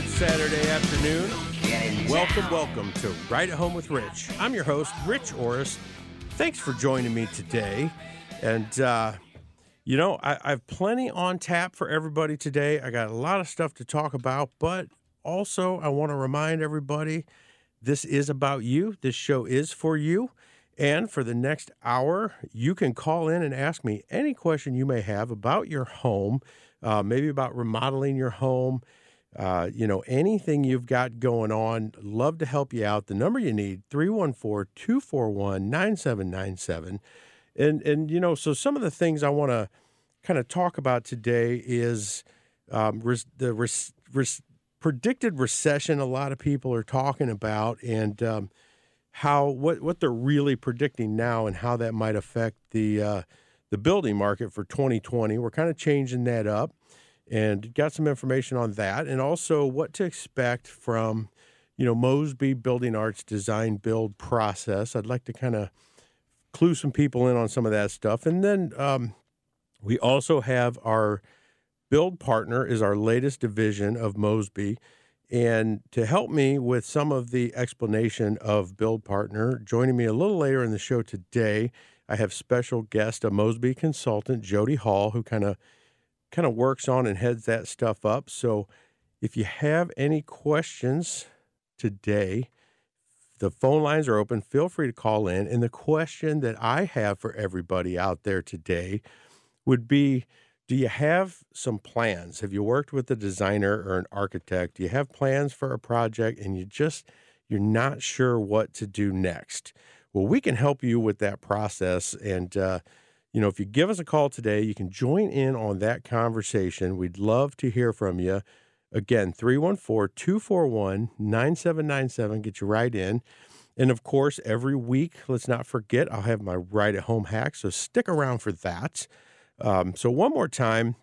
Good Saturday afternoon. Welcome, welcome to Right at Home with Rich. I'm your host, Rich Orris. Thanks for joining me today. And, uh, you know, I, I have plenty on tap for everybody today. I got a lot of stuff to talk about, but also I want to remind everybody this is about you. This show is for you. And for the next hour, you can call in and ask me any question you may have about your home, uh, maybe about remodeling your home, uh, you know, anything you've got going on. Love to help you out. The number you need, 314 241 9797. And, and, you know, so some of the things I want to kind of talk about today is um, res- the res- res- predicted recession a lot of people are talking about and um, how what what they're really predicting now and how that might affect the uh, the building market for 2020. We're kind of changing that up and got some information on that and also what to expect from you know Mosby Building Arts design build process. I'd like to kind of clue some people in on some of that stuff and then um, we also have our build partner is our latest division of Mosby. And to help me with some of the explanation of Build Partner, joining me a little later in the show today, I have special guest, a Mosby consultant, Jody Hall, who kind of kind of works on and heads that stuff up. So if you have any questions today, the phone lines are open. Feel free to call in. And the question that I have for everybody out there today would be do you have some plans? Have you worked with a designer or an architect? Do you have plans for a project and you just you're not sure what to do next? Well, we can help you with that process and uh, you know, if you give us a call today, you can join in on that conversation. We'd love to hear from you. Again, 314 241 9797. Get you right in. And of course, every week, let's not forget, I'll have my right at home hack. So stick around for that. Um, so, one more time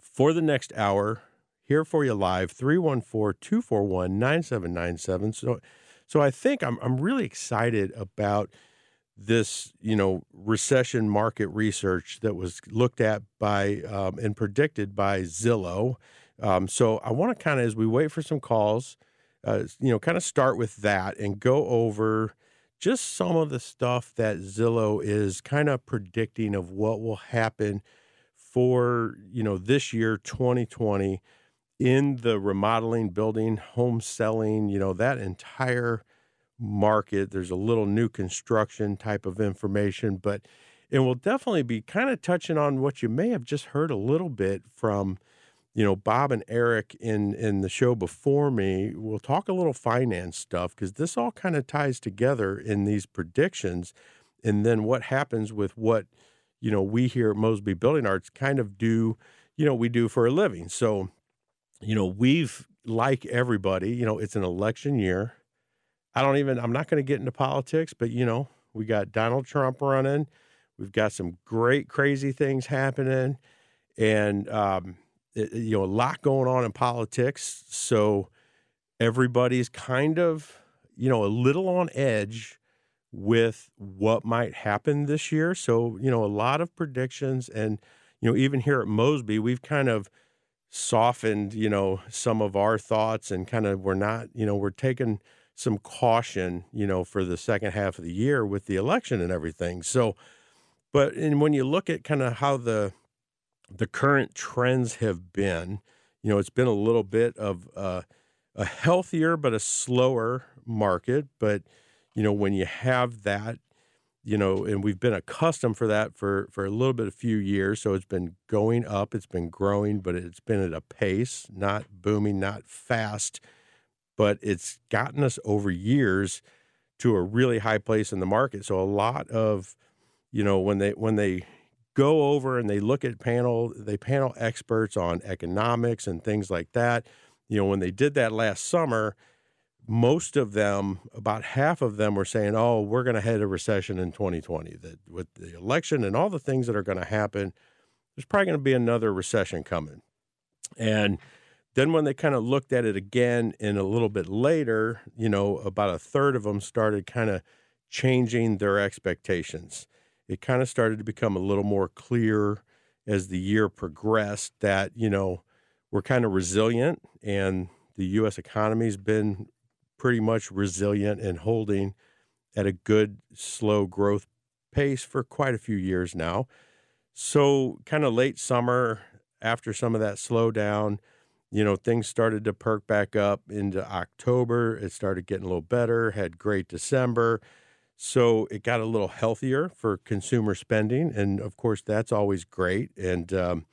for the next hour, here for you live 314 241 9797. So, so I think I'm, I'm really excited about this, you know, recession market research that was looked at by um, and predicted by Zillow. Um, so I want to kind of, as we wait for some calls, uh, you know, kind of start with that and go over just some of the stuff that Zillow is kind of predicting of what will happen for, you know, this year, 2020, in the remodeling, building, home selling, you know, that entire market. There's a little new construction type of information, but it will definitely be kind of touching on what you may have just heard a little bit from, you know, Bob and Eric in in the show before me. We'll talk a little finance stuff because this all kind of ties together in these predictions, and then what happens with what you know we here at Mosby Building Arts kind of do, you know, we do for a living. So, you know, we've like everybody, you know, it's an election year I don't even, I'm not going to get into politics, but you know, we got Donald Trump running. We've got some great, crazy things happening. And, um, it, you know, a lot going on in politics. So everybody's kind of, you know, a little on edge with what might happen this year. So, you know, a lot of predictions. And, you know, even here at Mosby, we've kind of softened, you know, some of our thoughts and kind of, we're not, you know, we're taking, some caution, you know, for the second half of the year with the election and everything. So, but and when you look at kind of how the the current trends have been, you know, it's been a little bit of uh, a healthier but a slower market. But you know, when you have that, you know, and we've been accustomed for that for for a little bit, a few years. So it's been going up, it's been growing, but it's been at a pace, not booming, not fast, but it's gotten us over years to a really high place in the market. So a lot of, you know, when they when they go over and they look at panel, they panel experts on economics and things like that. You know, when they did that last summer, most of them, about half of them, were saying, "Oh, we're going to head a recession in 2020. That with the election and all the things that are going to happen, there's probably going to be another recession coming." And then when they kind of looked at it again and a little bit later, you know, about a third of them started kind of changing their expectations. It kind of started to become a little more clear as the year progressed that, you know, we're kind of resilient and the U.S. economy's been pretty much resilient and holding at a good slow growth pace for quite a few years now. So, kind of late summer, after some of that slowdown, you know, things started to perk back up into October. It started getting a little better, had great December. So it got a little healthier for consumer spending. And of course, that's always great. And um,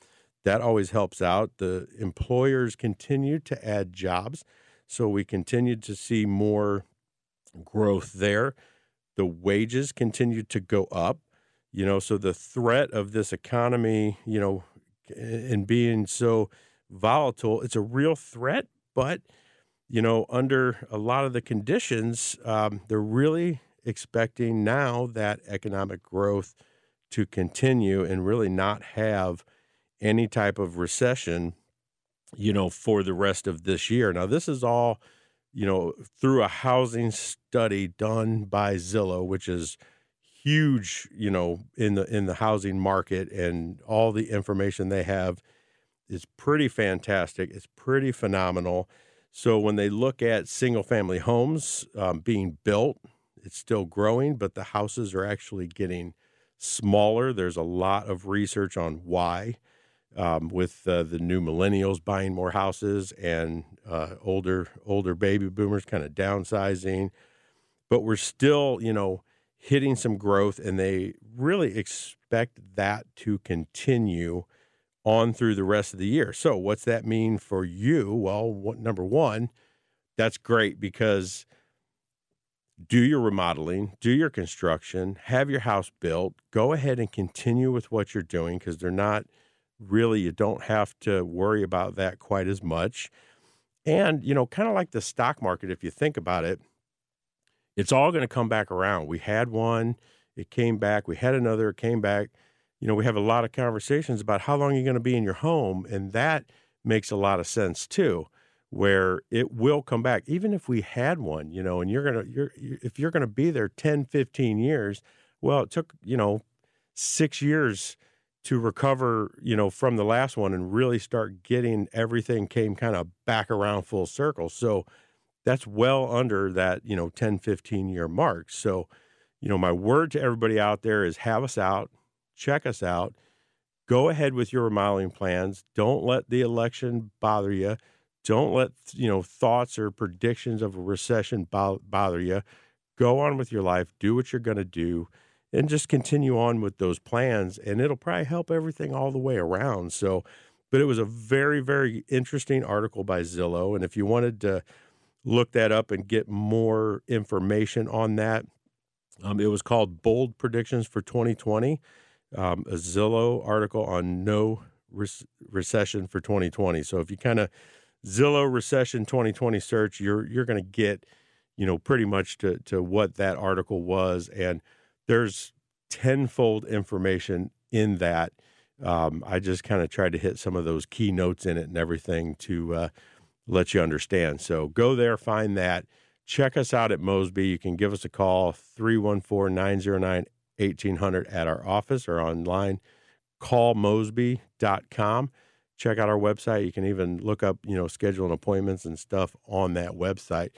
that always helps out. The employers continued to add jobs. So we continued to see more growth there. The wages continued to go up, you know, so the threat of this economy, you know, and being so volatile, it's a real threat, but you know, under a lot of the conditions, um, they're really expecting now that economic growth to continue and really not have any type of recession you know, for the rest of this year. Now, this is all, you know, through a housing study done by Zillow, which is huge, you know, in the in the housing market and all the information they have is pretty fantastic. It's pretty phenomenal. So when they look at single family homes um, being built, it's still growing, but the houses are actually getting smaller. There's a lot of research on why um, with uh, the new millennials buying more houses and uh, older older baby boomers kind of downsizing, but we're still you know hitting some growth, and they really expect that to continue on through the rest of the year. So, what's that mean for you? Well, what, number one, that's great because do your remodeling, do your construction, have your house built, go ahead and continue with what you're doing because they're not really you don't have to worry about that quite as much. And, you know, kind of like the stock market, if you think about it, it's all going to come back around. We had one, it came back. We had another, it came back. You know, we have a lot of conversations about how long you're going to be in your home. And that makes a lot of sense too, where it will come back. Even if we had one, you know, and you're going to, you're, if you're going to be there 10, 15 years, well, it took, you know, six years to recover, you know, from the last one and really start getting everything came kind of back around full circle. So that's well under that, you know, 10, 15 year mark. So, you know, my word to everybody out there is have us out, check us out, go ahead with your remodeling plans. Don't let the election bother you. Don't let, you know, thoughts or predictions of a recession bother you. Go on with your life, do what you're going to do and just continue on with those plans and it'll probably help everything all the way around so but it was a very very interesting article by zillow and if you wanted to look that up and get more information on that um, it was called bold predictions for 2020 um, a zillow article on no re- recession for 2020 so if you kind of zillow recession 2020 search you're you're going to get you know pretty much to to what that article was and there's tenfold information in that. Um, I just kind of tried to hit some of those key notes in it and everything to uh, let you understand. So go there, find that. Check us out at Mosby. You can give us a call, 314 909 1800 at our office or online. Callmosby.com. Check out our website. You can even look up, you know, scheduling appointments and stuff on that website.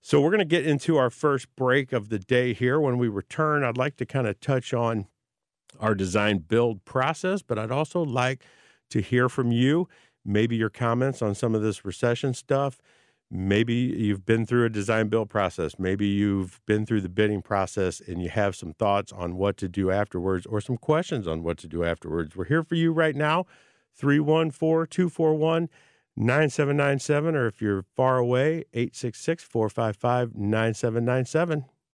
So we're going to get into our first break of the day here. When we return, I'd like to kind of touch on our design build process, but I'd also like to hear from you. maybe your comments on some of this recession stuff. Maybe you've been through a design build process. Maybe you've been through the bidding process and you have some thoughts on what to do afterwards or some questions on what to do afterwards. We're here for you right now 314 241 9797, or if you're far away, 866 455 9797.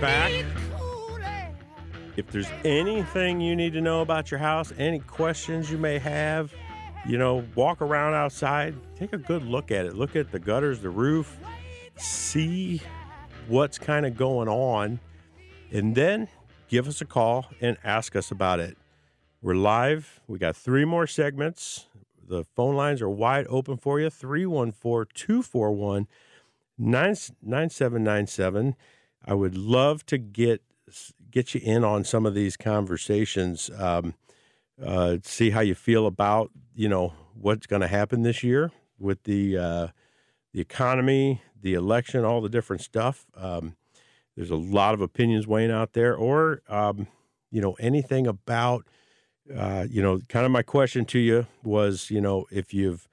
Back. If there's anything you need to know about your house, any questions you may have, you know, walk around outside, take a good look at it. Look at the gutters, the roof, see what's kind of going on, and then give us a call and ask us about it. We're live. We got three more segments. The phone lines are wide open for you 314 241 9797. I would love to get get you in on some of these conversations. Um, uh, see how you feel about you know what's going to happen this year with the uh, the economy, the election, all the different stuff. Um, there's a lot of opinions weighing out there, or um, you know anything about uh, you know kind of my question to you was you know if you've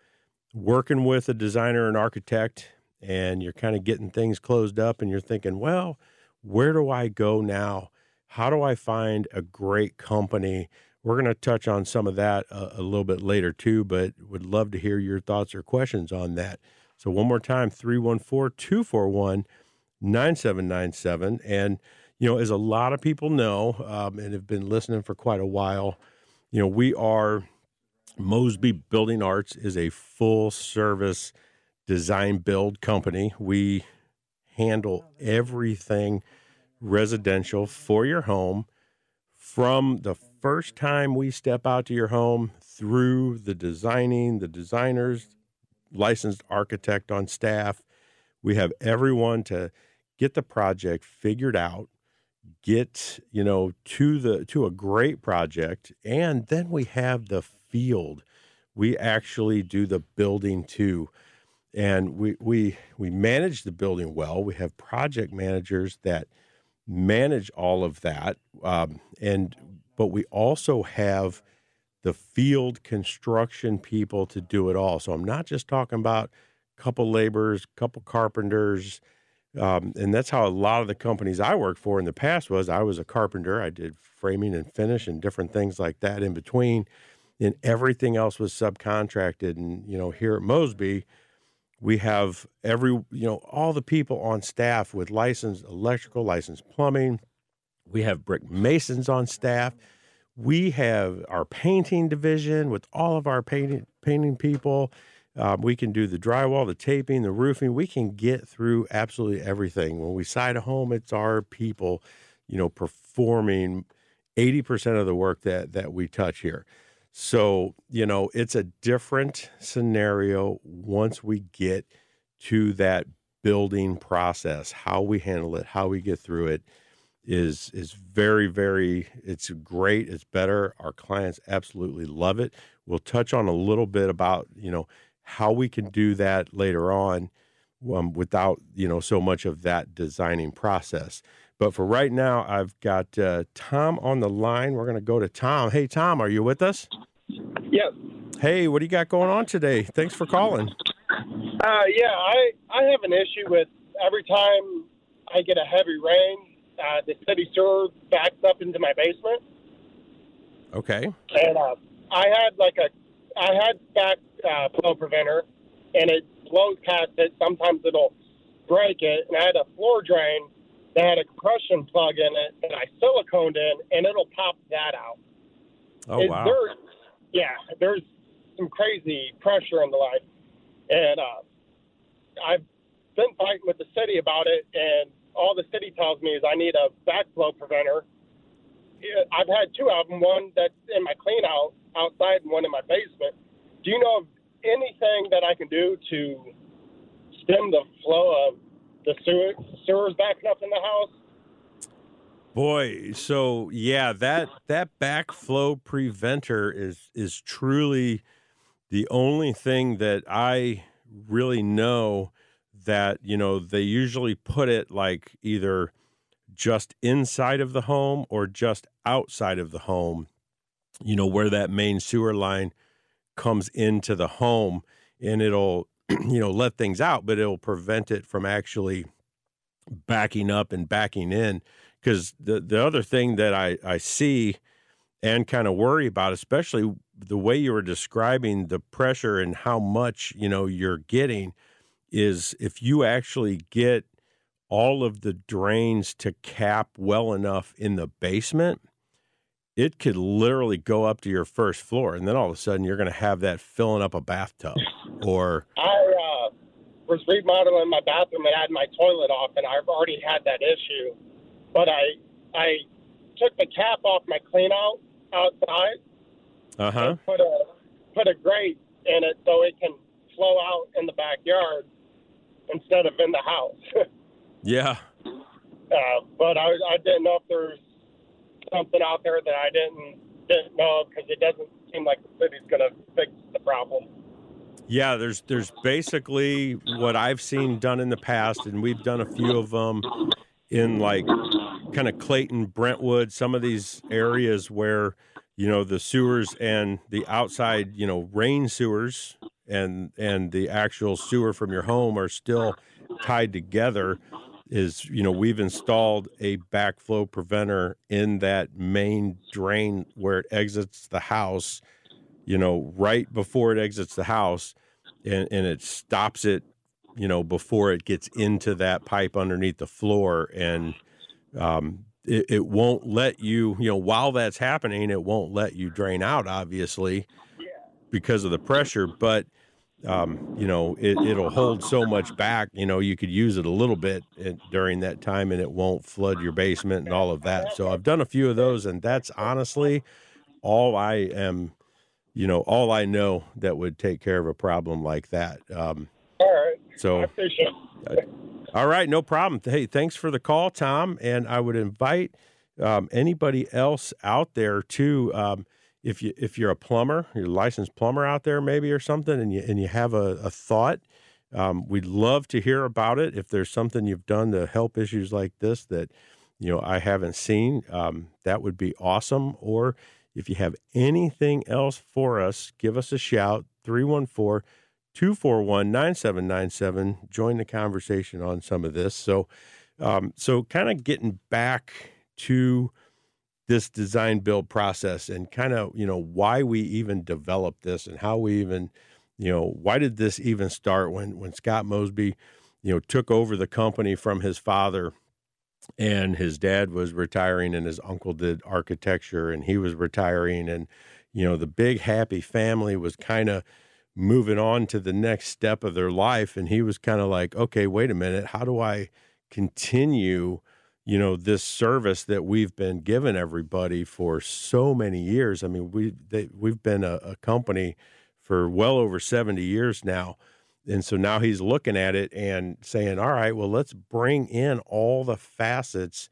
working with a designer and architect and you're kind of getting things closed up and you're thinking well where do I go now? How do I find a great company? We're going to touch on some of that a, a, little bit later too, but would love to hear your thoughts or questions on that. So, one more time 314 241 9797. And, you know, as a lot of people know um, and have been listening for quite a while, you know, we are Mosby Building Arts is a full service design build company. We handle oh, everything residential for your home from the first time we step out to your home through the designing, the designers, licensed architect on staff. We have everyone to get the project figured out, get, you know, to the to a great project, and then we have the field. We actually do the building too and we we we manage the building well. We have project managers that manage all of that, um, and but we also have the field construction people to do it all. So I'm not just talking about a couple laborers, a couple carpenters, um, and that's how a lot of the companies I worked for in the past was. I was a carpenter. I did framing and finish and different things like that in between, and everything else was subcontracted. And you know, here at Mosby We have every, you know, all the people on staff with licensed electrical, licensed plumbing. We have brick masons on staff. We have our painting division with all of our painting painting people. Um, we can do the drywall, the taping, the roofing. We can get through absolutely everything. When we side a home, it's our people, you know, performing 80% of the work that that we touch here. So, you know, it's a different scenario once we get to that building process. How we handle it, how we get through it is is very very it's great, it's better. Our clients absolutely love it. We'll touch on a little bit about, you know, how we can do that later on um, without, you know, so much of that designing process. But for right now, I've got uh, Tom on the line. We're going to go to Tom. Hey, Tom, are you with us? Yep. Hey, what do you got going on today? Thanks for calling. Uh, yeah, I, I have an issue with every time I get a heavy rain, uh, the city sewer backs up into my basement. Okay. And uh, I had like a, I had back uh, flow preventer, and it blows past it. Sometimes it'll break it, and I had a floor drain that had a compression plug in it that I siliconed in, and it'll pop that out. Oh Is wow. there- yeah, there's some crazy pressure in the line, and uh, I've been fighting with the city about it, and all the city tells me is I need a backflow preventer. I've had two of them, one that's in my clean out outside and one in my basement. Do you know of anything that I can do to stem the flow of the sewer, sewers backing up in the house? Boy, so yeah, that that backflow preventer is is truly the only thing that I really know that, you know, they usually put it like either just inside of the home or just outside of the home, you know, where that main sewer line comes into the home and it'll, you know, let things out, but it'll prevent it from actually backing up and backing in because the the other thing that I I see and kind of worry about, especially the way you were describing the pressure and how much you know you're getting, is if you actually get all of the drains to cap well enough in the basement, it could literally go up to your first floor, and then all of a sudden you're going to have that filling up a bathtub, or I was remodeling my bathroom and had my toilet off, and I've already had that issue. But I I took the cap off my clean out outside, uh huh, and put a put a grate in it so it can flow out in the backyard instead of in the house. yeah. uh, but I, I didn't know if there's something out there that I didn't didn't know because it doesn't seem like the city's going to fix the problem. Yeah, there's there's basically what I've seen done in the past, and we've done a few of them in like kind of Clayton, Brentwood, some of these areas where you know the sewers and the outside, you know, rain sewers and and the actual sewer from your home are still tied together. Is you know we've installed a backflow preventer in that main drain where it exits the house you know, right before it exits the house and, and it stops it, you know, before it gets into that pipe underneath the floor. And um, it, it won't let you, you know, while that's happening, it won't let you drain out, obviously, because of the pressure. But, um, you know, it, it'll hold so much back, you know, you could use it a little bit in, during that time and it won't flood your basement and all of that. So I've done a few of those, and that's honestly all I am you know, all I know that would take care of a problem like that. Um, All right, so, it. all right, no problem. Hey, thanks for the call, Tom. And I would invite um, anybody else out there too. Um, if you if you're a plumber, you're a licensed plumber out there, maybe or something, and you and you have a, a thought, um, we'd love to hear about it. If there's something you've done to help issues like this that you know I haven't seen, um, that would be awesome. Or if you have anything else for us, give us a shout 314 241 9797. Join the conversation on some of this. So, um, so kind of getting back to this design build process and kind of, you know, why we even developed this and how we even, you know, why did this even start when when Scott Mosby, you know, took over the company from his father and his dad was retiring and his uncle did architecture and he was retiring and you know, the big happy family was kind of moving on to the next step of their life and he was kind of like, "Okay, wait a minute, how do I continue you know this service that we've been giving everybody for so many years. I mean, we they, we've been a, a, company for well over seventy years now, and so now he's looking at it and saying, "All right, well, let's bring in all the facets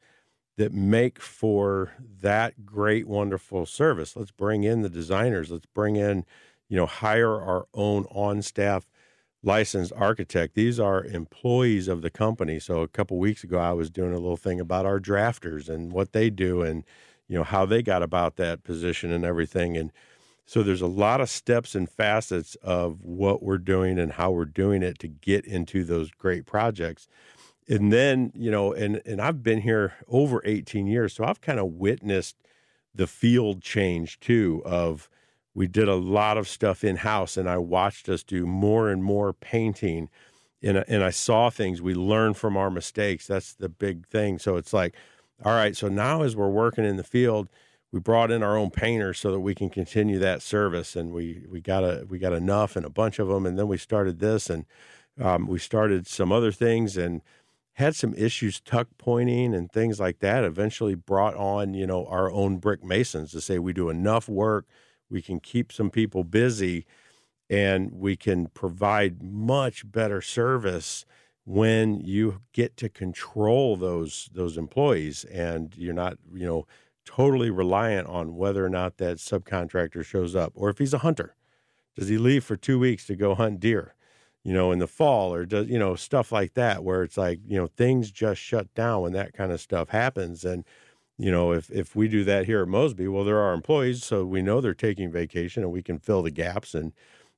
that make for that great, wonderful service. Let's bring in the designers. Let's bring in, you know, hire our own on staff." licensed architect. These are employees of the company. So a couple weeks ago, I was doing a little thing about our drafters and what they do, and you know how they got about that position and everything. And so there's a lot of steps and facets of what we're doing and how we're doing it to get into those great projects. And then you know, and and I've been here over 18 years, so I've kind of witnessed the field change too of we did a lot of stuff in house, and I watched us do more and more painting. And, and I saw things. We learn from our mistakes. That's the big thing. So it's like, all right. So now as we're working in the field, we brought in our own painters so that we can continue that service. And we we got a we got enough and a bunch of them. And then we started this, and um, we started some other things, and had some issues tuck pointing and things like that. Eventually brought on you know our own brick masons to say we do enough work we can keep some people busy and we can provide much better service when you get to control those those employees and you're not you know totally reliant on whether or not that subcontractor shows up or if he's a hunter. Does he leave for 2 weeks to go hunt deer you know in the fall or does you know stuff like that where it's like you know things just shut down when that kind of stuff happens. And you know, if if we do that here at Mosby, well, there are employees, so we know they're taking vacation, and we can fill the gaps and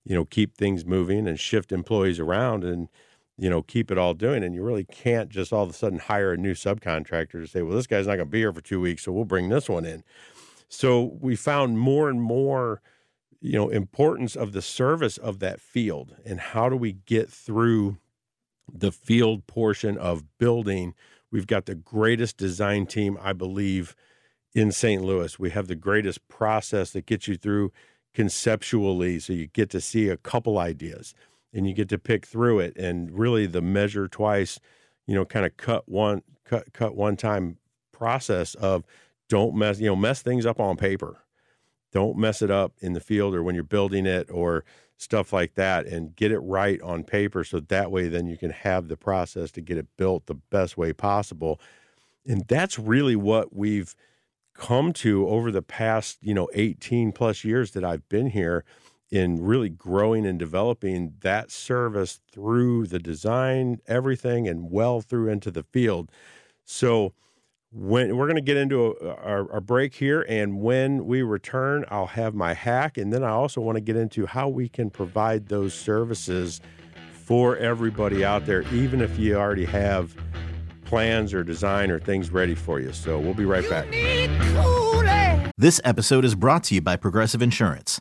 you know keep things moving and shift employees around. And you know keep it all doing. And you really can't just all of a sudden hire a new subcontractor to say, well, this guy's not going to be here for two weeks, so we'll bring this one in. So we found more and more you know importance of the service of that field and how do we get through the field portion of building We've got the greatest design team, I believe, in St. Louis. We have the greatest process that gets you through conceptually. So you get to see a couple ideas and you get to pick through it. And really the measure twice, you know, kind of cut one, cut, cut one time process of don't mess, you know, mess things up on paper. Don't mess it up in the field or when you're building it or stuff like that and get it right on paper so that way then you can have the process to get it built the best way possible and that's really what we've come to over the past you know 18 plus years that I've been here in really growing and developing that service through the design everything and well through into the field. So when we're going to get into a, our, our, break here and when we return i'll have my hack and then i also want to get into how we can provide those services for everybody out there even if you already have plans or design or things ready for you. So we'll be right back. this episode is brought to you by progressive insurance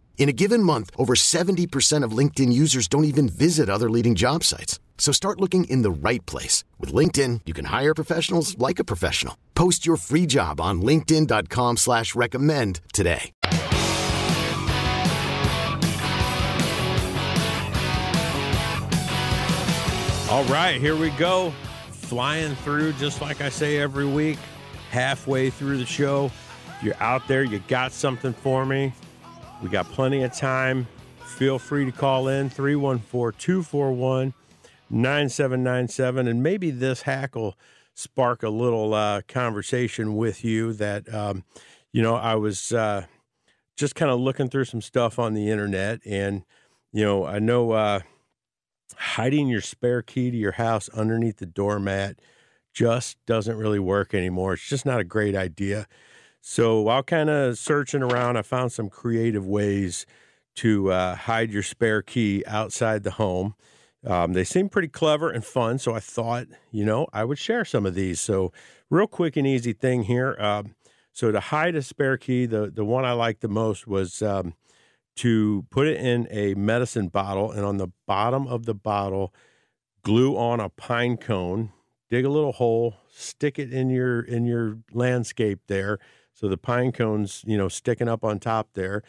In a given month, over 70% of LinkedIn users don't even visit other leading job sites. So start looking in the right place. With LinkedIn, you can hire professionals like a professional. Post your free job on linkedin.com slash recommend today. All right, here we go. Flying through, just like I say every week, halfway through the show. If you're out there, you got something for me, We got plenty of time. Feel free to call in 314 241 9797. And maybe this hack will spark a little uh, conversation with you that, um, you know, I was uh, just kind of looking through some stuff on the internet. And, you know, I know uh, hiding your spare key to your house underneath the doormat just doesn't really work anymore. It's just not a great idea. So while kind of searching around, I found some creative ways to uh, hide your spare key outside the home. Um, they seem pretty clever and fun, so I thought, you know, I would share some of these. So, real quick and easy thing here. Um, so, to hide a spare key, the the one I liked the most was um, to put it in a medicine bottle, and on the bottom of the bottle, glue on a pine cone. Dig a little hole, stick it in your in your landscape there, so the pine cones, you know, sticking up on top there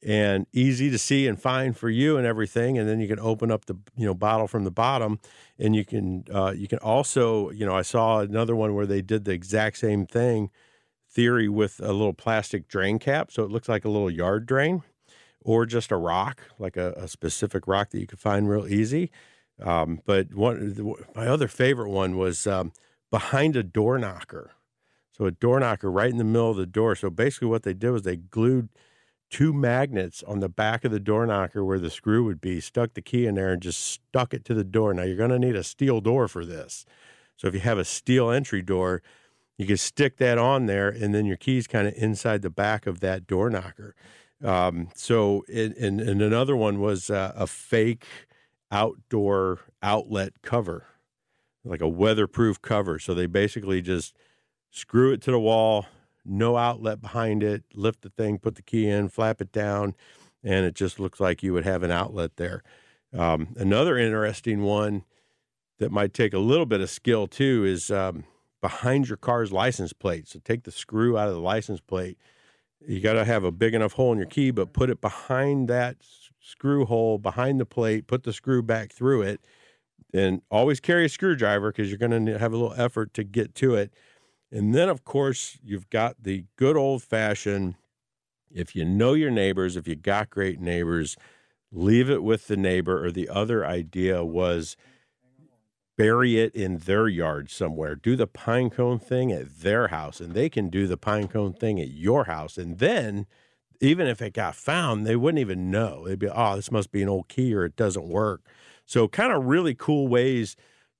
and easy to see and find for you and everything. And then you can open up the you know bottle from the bottom, and you can uh, you can also you know I saw another one where they did the exact same thing theory with a little plastic drain cap, so it looks like a little yard drain, or just a rock like a, a specific rock that you could find real easy. Um, but one my other favorite one was um, behind a door knocker. So a door knocker right in the middle of the door. So basically, what they did was they glued two magnets on the back of the door knocker where the screw would be, stuck the key in there, and just stuck it to the door. Now, you're going to need a steel door for this. So, if you have a steel entry door, you can stick that on there, and then your key's kind of inside the back of that door knocker. Um, so, and, and, and, another one was uh, a fake outdoor outlet cover, like a weatherproof cover. So, they basically just screw it to the wall, no outlet behind it. Lift the thing, put the key in, flap it down, and it just looks like you would have an outlet there. Um, another interesting one that might take a little bit of skill too is um, behind your car's license plate. So take the screw out of the license plate. You got to have a big enough hole in your key, but put it behind that screw hole behind the plate. Put the screw back through it, and always carry a screwdriver because you're going to have a little effort to get to it. And then, of course, you've got the good old fashioned if you know your neighbors, if you got great neighbors, leave it with the neighbor. Or the other idea was bury it in their yard somewhere. Do the pine cone thing at their house, and they can do the pine cone thing at your house. And then, even if it got found, they wouldn't even know. They'd be, oh, this must be an old key or it doesn't work. So, kind of really cool ways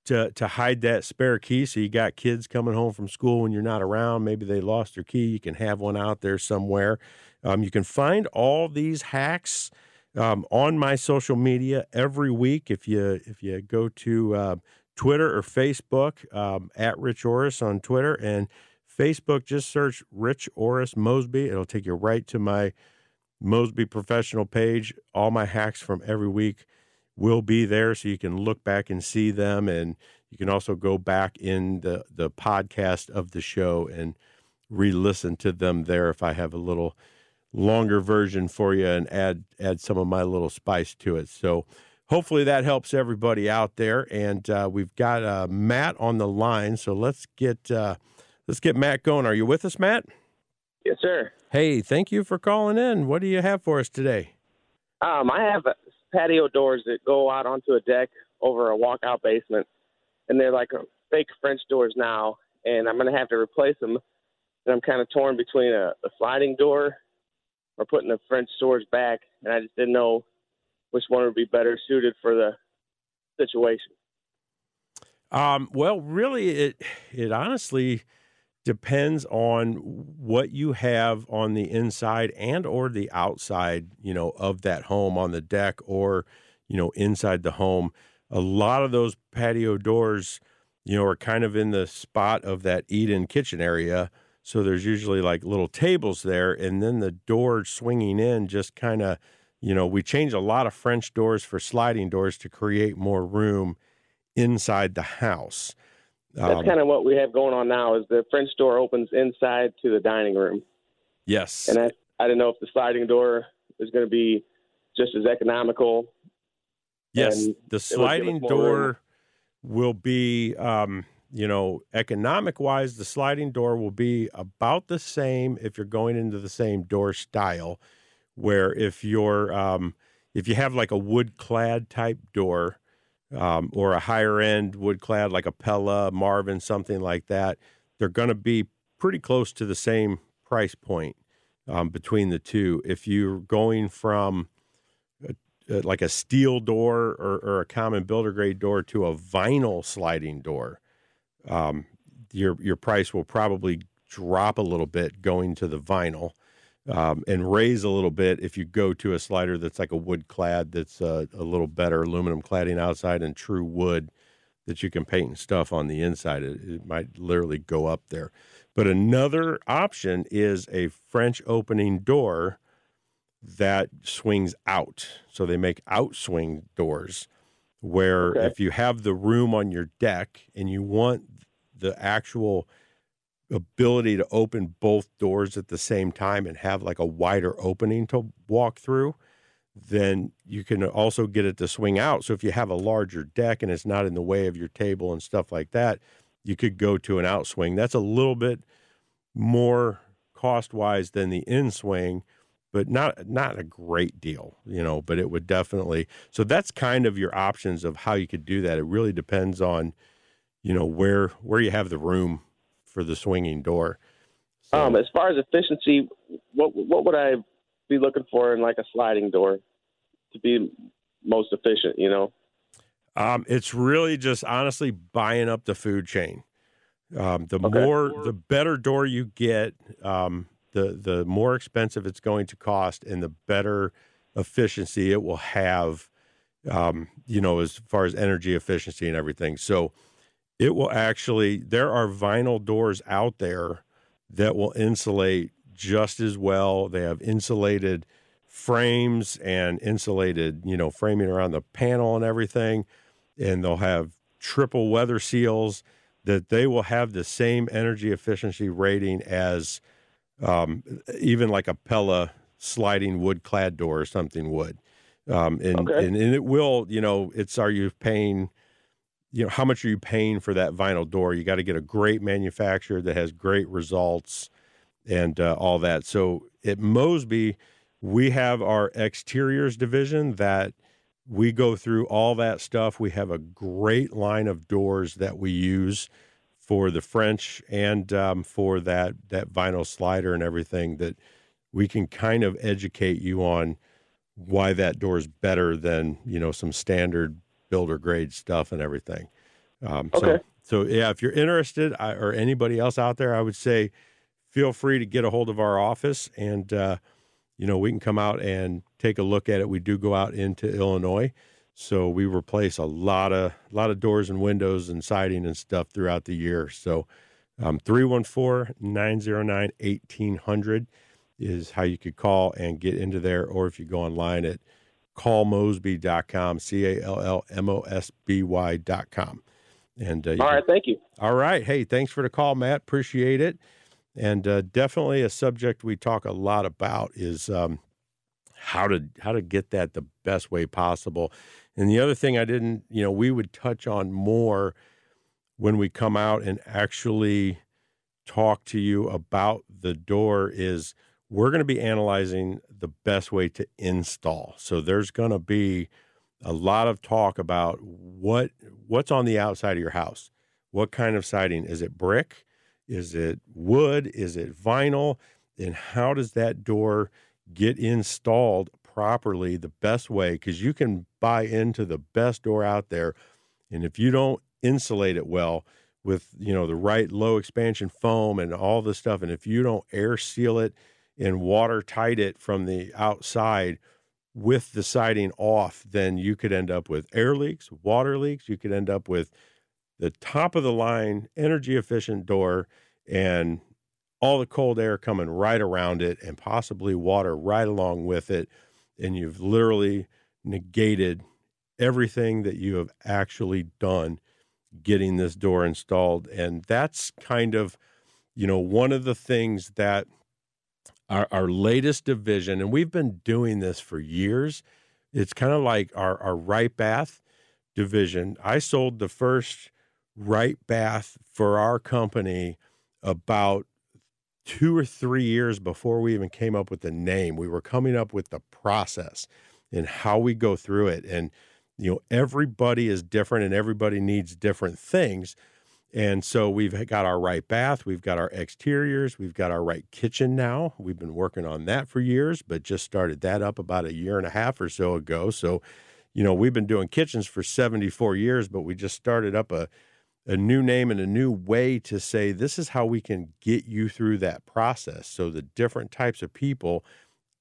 to to hide that spare key. So you got kids coming home from school when you're not around. Maybe they lost their key. You can have one out there somewhere. Um, you can find all these hacks um, on my social media every week. If you if you go to uh, Twitter or Facebook um, at Rich Orris on Twitter and Facebook, just search Rich Orris Mosby. It'll take you right to my Mosby professional page. All my hacks from every week will be there so you can look back and see them and you can also go back in the the podcast of the show and re-listen to them there if I have a little longer version for you and add add some of my little spice to it. So hopefully that helps everybody out there. And uh, we've got uh, Matt on the line, so let's get uh, let's get Matt going. Are you with us, Matt? Yes, sir. Hey, thank you for calling in. What do you have for us today? Um, I have patio doors that go out onto a deck over a walkout basement, and they're like fake French doors now, and I'm gonna have to replace them. And I'm kind of torn between a, a sliding door or putting the French doors back, and I just didn't know which one would be better suited for the situation. Um, well, really, it it honestly depends on what you have on the inside and or the outside you know of that home on the deck or you know inside the home. A lot of those patio doors you know are kind of in the spot of that eat-in kitchen area. So there's usually like little tables there and then the door swinging in just kind of you know we change a lot of french doors for sliding doors to create more room inside the house that's um, kind of what we have going on now. Is the French door opens inside to the dining room. Yes, and I I don't know if the sliding door is going to be just as economical. Yes, the sliding door room. will be, um, you know, economic wise, the sliding door will be about the same if you're going into the same door style. where if you're um, if you have like a wood clad type door um, or a higher end wood clad like a Pella, Marvin, something like that, they're going to be pretty close to the same price point um, between the two. If you're going from a, a, like a steel door or, or, a common builder grade door to a vinyl sliding door, um, your your price will probably drop a little bit going to the vinyl. Um, and raise a little bit if you go to a slider that's like a wood clad that's uh, a little better aluminum cladding outside and true wood that you can paint and stuff on the inside. It, it might literally go up there. But another option is a French opening door that swings out. So they make outswing doors where okay. if you have the room on your deck and you want the actual ability to open both doors at the same time and have like a wider opening to walk through, then you can also get it to swing out. So if you have a larger deck and it's not in the way of your table and stuff like that, you could go to an outswing. That's a little bit more cost wise than the in swing, but not not a great deal, you know. But it would definitely. So that's kind of your options of how you could do that. It really depends on, you know, where where you have the room for the swinging door. So, um, as far as efficiency, what what would I be looking for in like a sliding door to be most efficient? You know. Um, it's really just honestly buying up the food chain. Um, the okay. more, the better door you get, um, the the more expensive it's going to cost, and the better efficiency it will have. Um, you know, as far as energy efficiency and everything. So, it will actually. There are vinyl doors out there that will insulate just as well. They have insulated frames and insulated, you know, framing around the panel and everything and they'll have triple weather seals that they will have the same energy efficiency rating as um, even like a Pella sliding wood clad door or something would. Um, and, okay. and, and it will, you know, it's are you paying, you know, how much are you paying for that vinyl door? You got to get a great manufacturer that has great results and uh, all that. So at Mosby, we have our exteriors division that – we go through all that stuff. We have a great line of doors that we use for the French and um, for that that vinyl slider and everything that we can kind of educate you on why that door is better than you know some standard builder grade stuff and everything. Um, okay. So, so yeah, if you're interested I, or anybody else out there, I would say feel free to get a hold of our office and uh, you know we can come out and take a look at it. We do go out into Illinois, so we replace a lot of a lot of doors and windows and siding and stuff throughout the year. So um, 314-909-1800 is how you could call and get into there, or if you go online at callmosby.com, C-A-L-L-M-O-S-B-Y.com. And uh, all right, thank you. All right, hey, thanks for the call, Matt. Appreciate it. And uh, definitely a subject we talk a lot about is um, how to how to get that the best way possible. And the other thing I didn't, you know, we would touch on more when we come out and actually talk to you about the door is we're going to be analyzing the best way to install. So there's going to be a lot of talk about what what's on the outside of your house. What kind of siding is it brick? Is it wood? Is it vinyl? And how does that door get installed properly the best way because you can buy into the best door out there and if you don't insulate it well with you know the right low expansion foam and all this stuff and if you don't air seal it and watertight it from the outside with the siding off then you could end up with air leaks water leaks you could end up with the top of the line energy efficient door and all the cold air coming right around it and possibly water right along with it. And you've literally negated everything that you have actually done getting this door installed. And that's kind of, you know, one of the things that our, our latest division, and we've been doing this for years. It's kind of like our, our right bath division. I sold the first right bath for our company about two or three years before we even came up with the name. We were coming up with the process and how we go through it. And, you know, everybody is different and everybody needs different things. And so we've got our right bath, we've got our exteriors, we've got our right kitchen now. We've been working on that for years, but just started that up about a year and a half or so ago. So, you know, we've been doing kitchens for 74 years, but we just started up a a new name and a new way to say this is how we can get you through that process. So the different types of people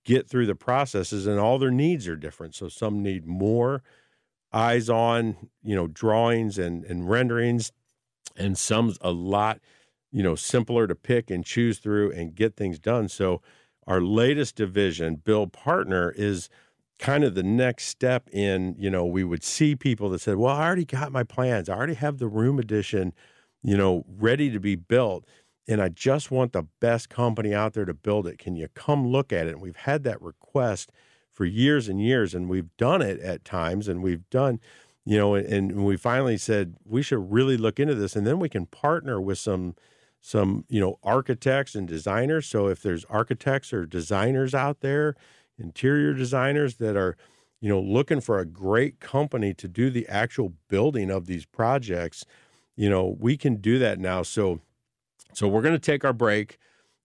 get through the processes and all their needs are different. So some need more eyes on, you know, drawings and, and renderings, and some's a lot, you know, simpler to pick and choose through and get things done. So our latest division, Build Partner, is kind of the next step in, you know, we would see people that said, Well, I already got my plans. I already have the room addition, you know, ready to be built. And I just want the best company out there to build it. Can you come look at it? And we've had that request for years and years, and we've done it at times, and we've done, you know, and we finally said we should really look into this, and then we can partner with some some you know architects and designers. So if there's architects or designers out there interior designers that are you know looking for a great company to do the actual building of these projects you know we can do that now. So so we're going to take our break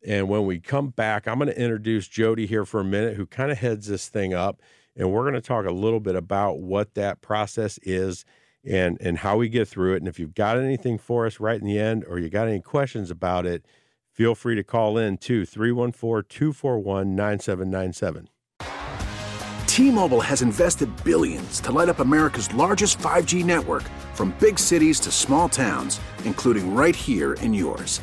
and when we come back i'm going to introduce jody here for a minute who kind of heads this thing up and we're going to talk a little bit about what that process is and and how we get through it and if you've got anything for us right in the end or you got any questions about it feel free to call in to 314-241-9797 T-Mobile has invested billions to light up America's largest 5G network from big cities to small towns, including right here in yours.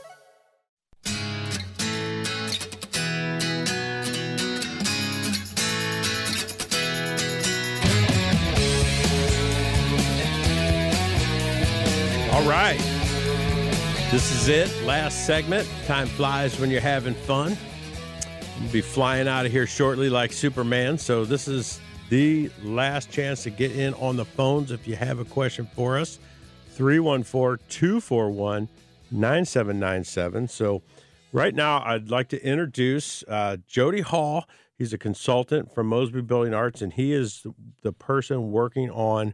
All right. This is it. Last segment. Time flies when you're having fun. We'll be flying out of here shortly like Superman. So, this is the last chance to get in on the phones if you have a question for us. 314 241 9797. So, right now, I'd like to introduce uh, Jody Hall. He's a consultant from Mosby Building Arts, and he is the person working on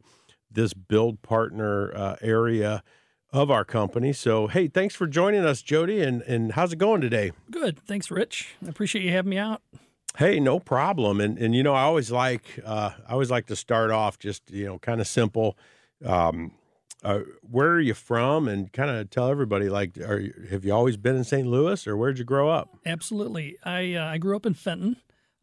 this build partner uh, area of our company. So, hey, thanks for joining us, Jody. And, and how's it going today? Good. Thanks, Rich. I appreciate you having me out. Hey, no problem. And and you know, I always like uh, I always like to start off just you know kind of simple. Um, uh, where are you from? And kind of tell everybody like, are you, have you always been in St. Louis, or where'd you grow up? Absolutely. I uh, I grew up in Fenton.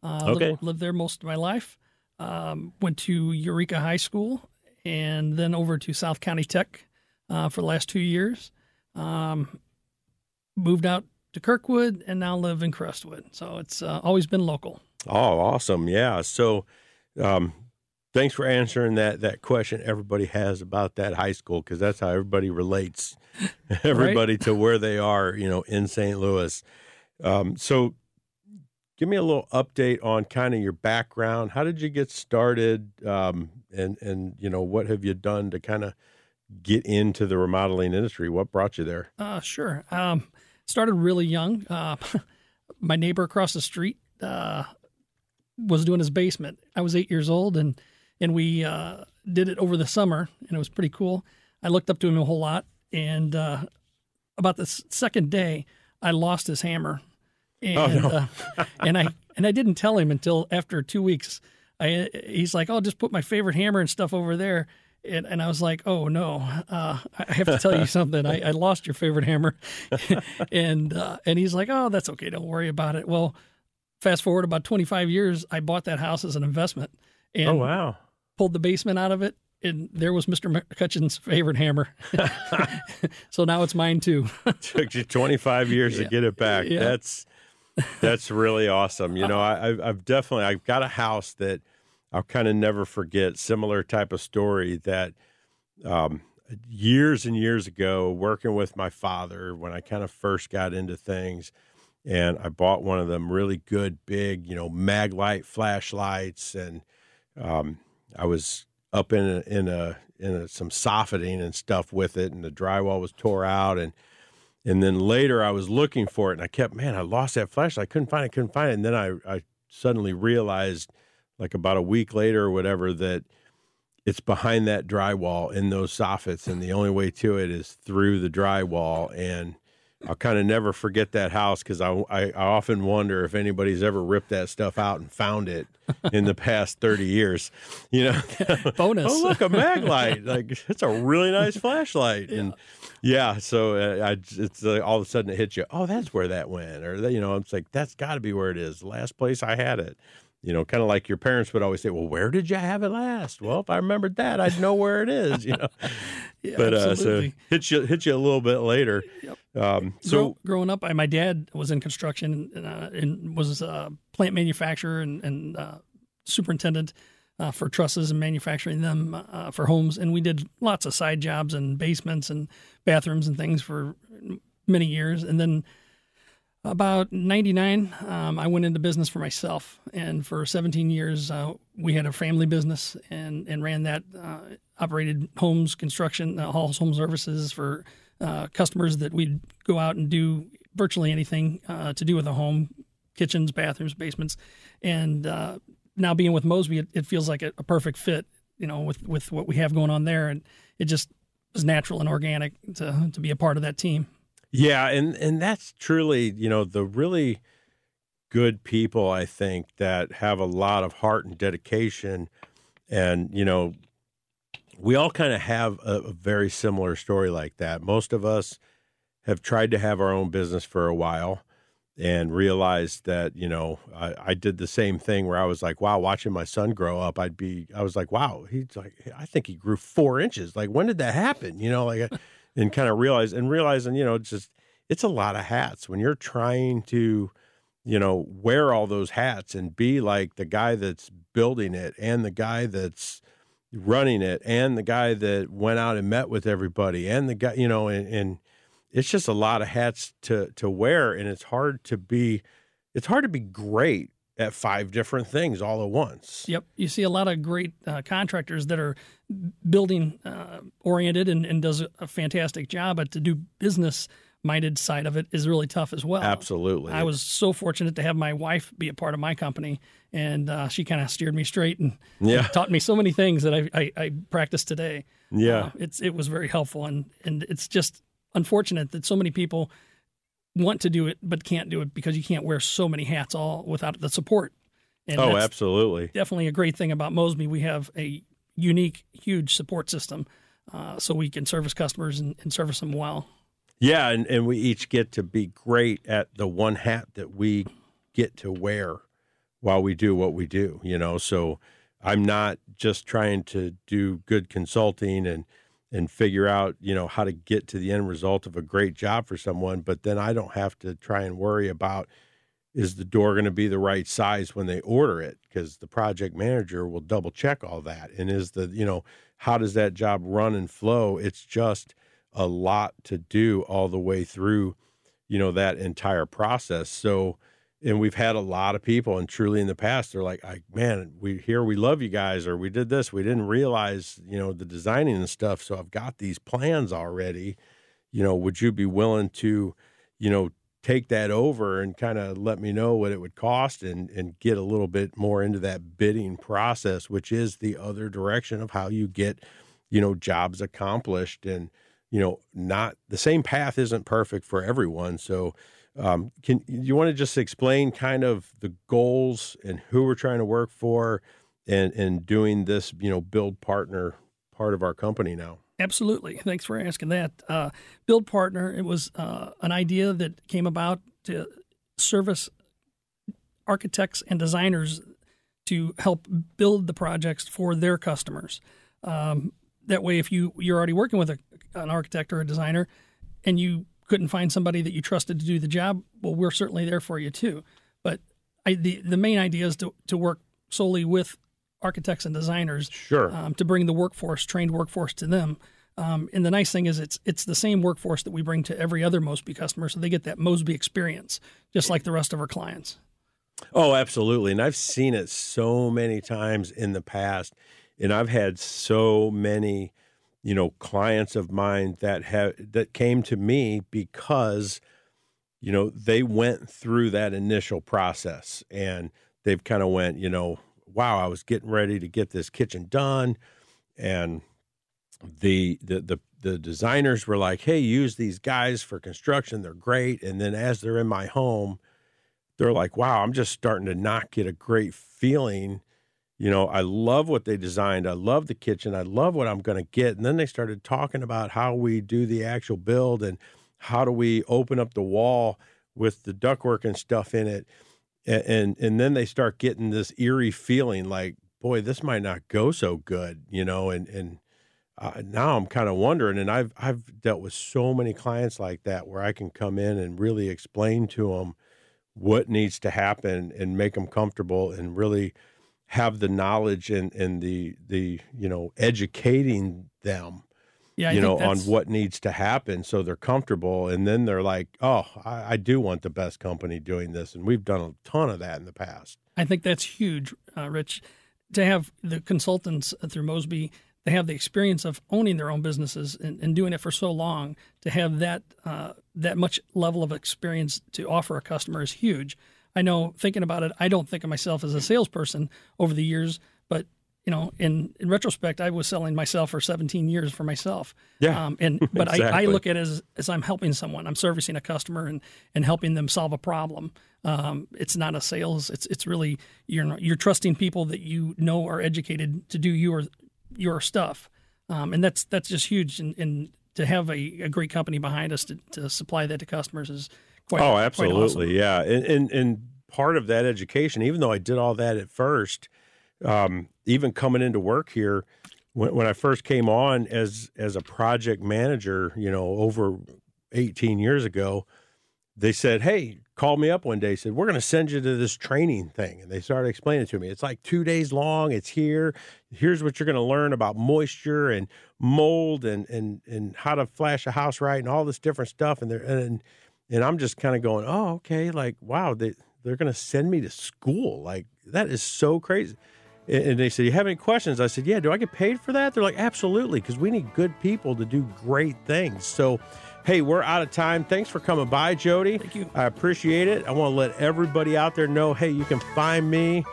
Uh, okay. Lived, lived there most of my life. Um, went to Eureka High School and then over to South County Tech uh, for the last two years. Um, moved out to Kirkwood and now live in Crestwood. So it's uh, always been local. Oh, awesome! Yeah. So, um, thanks for answering that that question everybody has about that high school because that's how everybody relates everybody Right. to where they are. You know, in St. Louis. Um, so, give me a little update on kind of your background. How did you get started? Um, and and you know, what have you done to kind of get into the remodeling industry. What brought you there? Uh, sure. Um, started really young. Uh, my neighbor across the street uh, was doing his basement. I was eight years old, and and we uh, did it over the summer, and it was pretty cool. I looked up to him a whole lot, and uh, about the second day, I lost his hammer, and Oh, no. uh, and I and I didn't tell him until after two weeks. I, he's like, "Oh, just put my favorite hammer and stuff over there." And, and I was like, "Oh no, uh, I have to tell you something. I, I lost your favorite hammer." and uh, and he's like, "Oh, that's okay. Don't worry about it." Well, fast forward about 25 years, I bought that house as an investment. And oh wow! Pulled the basement out of it, and there was Mr. McCutcheon's favorite hammer. so now it's mine too. Took you 25 years Yeah. to get it back. Yeah. That's that's really awesome. You know, I, I've- I've definitely I've got a house that I'll kind of never forget. Similar type of story that um, years and years ago, working with my father when I kind of first got into things, and I bought one of them really good big, you know, Maglite flashlights, and um, I was up in a, in a in a, some soffitting and stuff with it, and the drywall was tore out, and and then later I was looking for it, and I kept, man, I lost that flashlight. I couldn't find it, couldn't find it, and then I I suddenly realized, like about a week later or whatever, that it's behind that drywall in those soffits, and the only way to it is through the drywall. And I'll kind of never forget that house because I, I I often wonder if anybody's ever ripped that stuff out and found it in the past thirty years. You know, Bonus. oh look, a mag light! Like it's a really nice flashlight, and yeah. So uh, I it's uh, all of a sudden it hits you. Oh, that's where that went, or you know, it's like that's got to be where it is. The last place I had it. You know, kind of like your parents would always say, "Well, where did you have it last?" Well, if I remembered that, I'd know where it is. You know, Yeah, but uh, so absolutely. hit you hit you a little bit later. Um, so Grow, growing up, I, my dad was in construction and, uh, and was a plant manufacturer and, and uh, superintendent uh, for trusses and manufacturing them uh, for homes. And we did lots of side jobs and basements and bathrooms and things for many years. And then about 99, um, I went into business for myself. And for 17 years, uh, we had a family business and, and ran that, uh, operated homes, construction, uh, halls, home services for uh, customers that we'd go out and do virtually anything to do with a home kitchens, bathrooms, basements. And now being with Mosby, it, it feels like a, a perfect fit, you know, with, with what we have going on there. And it just was natural and organic to, to be a part of that team. Yeah, and and that's truly, you know, the really good people I think that have a lot of heart and dedication and, you know, we all kind of have a, a very similar story like that. Most of us have tried to have our own business for a while and realized that, you know, I, I did the same thing where I was like, wow, watching my son grow up, I'd be, I was like, wow, he's like, I think he grew four inches. Like, when did that happen? You know, like, and kind of realize and realizing, you know, it's just, it's a lot of hats when you're trying to, you know, wear all those hats and be like the guy that's building it and the guy that's running it and the guy that went out and met with everybody and the guy, you know, and, and it's just a lot of hats to to wear and it's hard to be it's hard to be great at five different things all at once. Yep, you see a lot of great uh, contractors that are building uh, oriented and, and does a fantastic job, but to do business minded side of it is really tough as well. Absolutely. I was so fortunate to have my wife be a part of my company, and uh, she kind of steered me straight and Yeah. taught me so many things that I, I, I practice today. Yeah. Uh, it's it was very helpful, and and it's just unfortunate that so many people want to do it but can't do it because you can't wear so many hats all without the support. And oh, absolutely. definitely a great thing about Mosby. We have a unique, huge support system, uh, so we can service customers and, and service them well. Yeah, and, and we each get to be great at the one hat that we get to wear while we do what we do, you know. So I'm not just trying to do good consulting and and figure out, you know, how to get to the end result of a great job for someone, but then I don't have to try and worry about is the door going to be the right size when they order it because the project manager will double check all that and is the, you know, how does that job run and flow? It's just a lot to do all the way through, you know, that entire process. So and we've had a lot of people, and truly in the past, they're like, I, "Man, we here we love you guys," or "We did this, we didn't realize, you know, the designing and stuff." So I've got these plans already. You know, would you be willing to, you know, take that over and kind of let me know what it would cost and and get a little bit more into that bidding process, which is the other direction of how you get, you know, jobs accomplished and you know, not the same path isn't perfect for everyone. So um, can you want to just explain kind of the goals and who we're trying to work for, and and doing this, you know, build partner part of our company now? Absolutely. Thanks for asking that. Uh, build partner. It was uh, an idea that came about to service architects and designers to help build the projects for their customers. Um, that way, if you you're already working with a, an architect or a designer, and you couldn't find somebody that you trusted to do the job, well, we're certainly there for you too. But I, the the main idea is to to work solely with architects and designers, sure, um, to bring the workforce, trained workforce, to them. Um, and the nice thing is, it's it's the same workforce that we bring to every other Mosby customer, so they get that Mosby experience, just like the rest of our clients. Oh, absolutely, and I've seen it so many times in the past, and I've had so many you know clients of mine that have that came to me because you know they went through that initial process and they've kind of went you know wow i was getting ready to get this kitchen done. And the the the, the designers were like hey use these guys for construction. They're great. And then as they're in my home they're like wow i'm just starting to not get a great feeling you know, I love what they designed. I love the kitchen. I love what I'm going to get. And then they started talking about how we do the actual build and how do we open up the wall with the ductwork and stuff in it. And, and, and then they start getting this eerie feeling like, boy, this might not go so good, you know, and, and, uh, now I'm kind of wondering, and I've I've dealt with so many clients like that where I can come in and really explain to them what needs to happen and make them comfortable and really have the knowledge and, and the the you know educating them yeah, you know on what needs to happen so they're comfortable. And then they're like oh I, I, do want the best company doing this. And we've done a ton of that in the past. I think that's huge uh, rich. To have the consultants through mosby they have the experience of owning their own businesses and, and doing it for so long to have that uh, that much level of experience to offer a customer is huge I know thinking about it, I don't think of myself as a salesperson over the years, but you know, in, in retrospect, I was selling myself for 17 years for myself. Yeah. Um, and but exactly. I, I, look at it as, as I'm helping someone. I'm servicing a customer and, and helping them solve a problem. Um, it's not a sales. It's it's really you're you're trusting people that you know are educated to do your your stuff. Um, and that's that's just huge. And, and to have a, a great company behind us to, to supply that to customers is Quite, oh, absolutely, awesome. yeah. And, and, and part of that education, even though I did all that at first, um, even coming into work here, when, when I first came on as as a project manager, you know, over 18 years ago, they said, "Hey, called me up one day. Said we're going to send you to this training thing," and they started explaining it to me. It's like two days long. It's here. Here's what you're going to learn about moisture and mold and and and how to flash a house right and all this different stuff. And they're and and I'm just kind of going, oh, okay, like wow, they they're going to send me to school. Like that is so crazy. And they said, "You have any questions?" I said, "Yeah." Do I get paid for that? They're like, "Absolutely," because we need good people to do great things. So, hey, we're out of time. Thanks for coming by, Jody. Thank you. I appreciate it. I want to let everybody out there know, hey, you can find me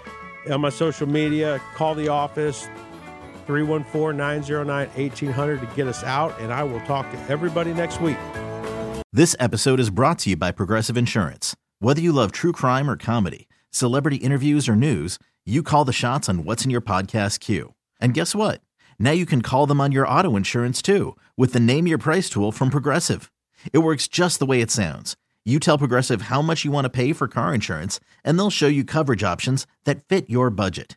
on my social media. Call the office 314-909-1800 to get us out, and I will talk to everybody next week. This episode is brought to you by Progressive Insurance. Whether you love true crime or comedy, celebrity interviews or news, you call the shots on what's in your podcast queue. And guess what? Now you can call them on your auto insurance too with the Name Your Price tool from Progressive. It works just the way it sounds. You tell Progressive how much you want to pay for car insurance, and they'll show you coverage options that fit your budget.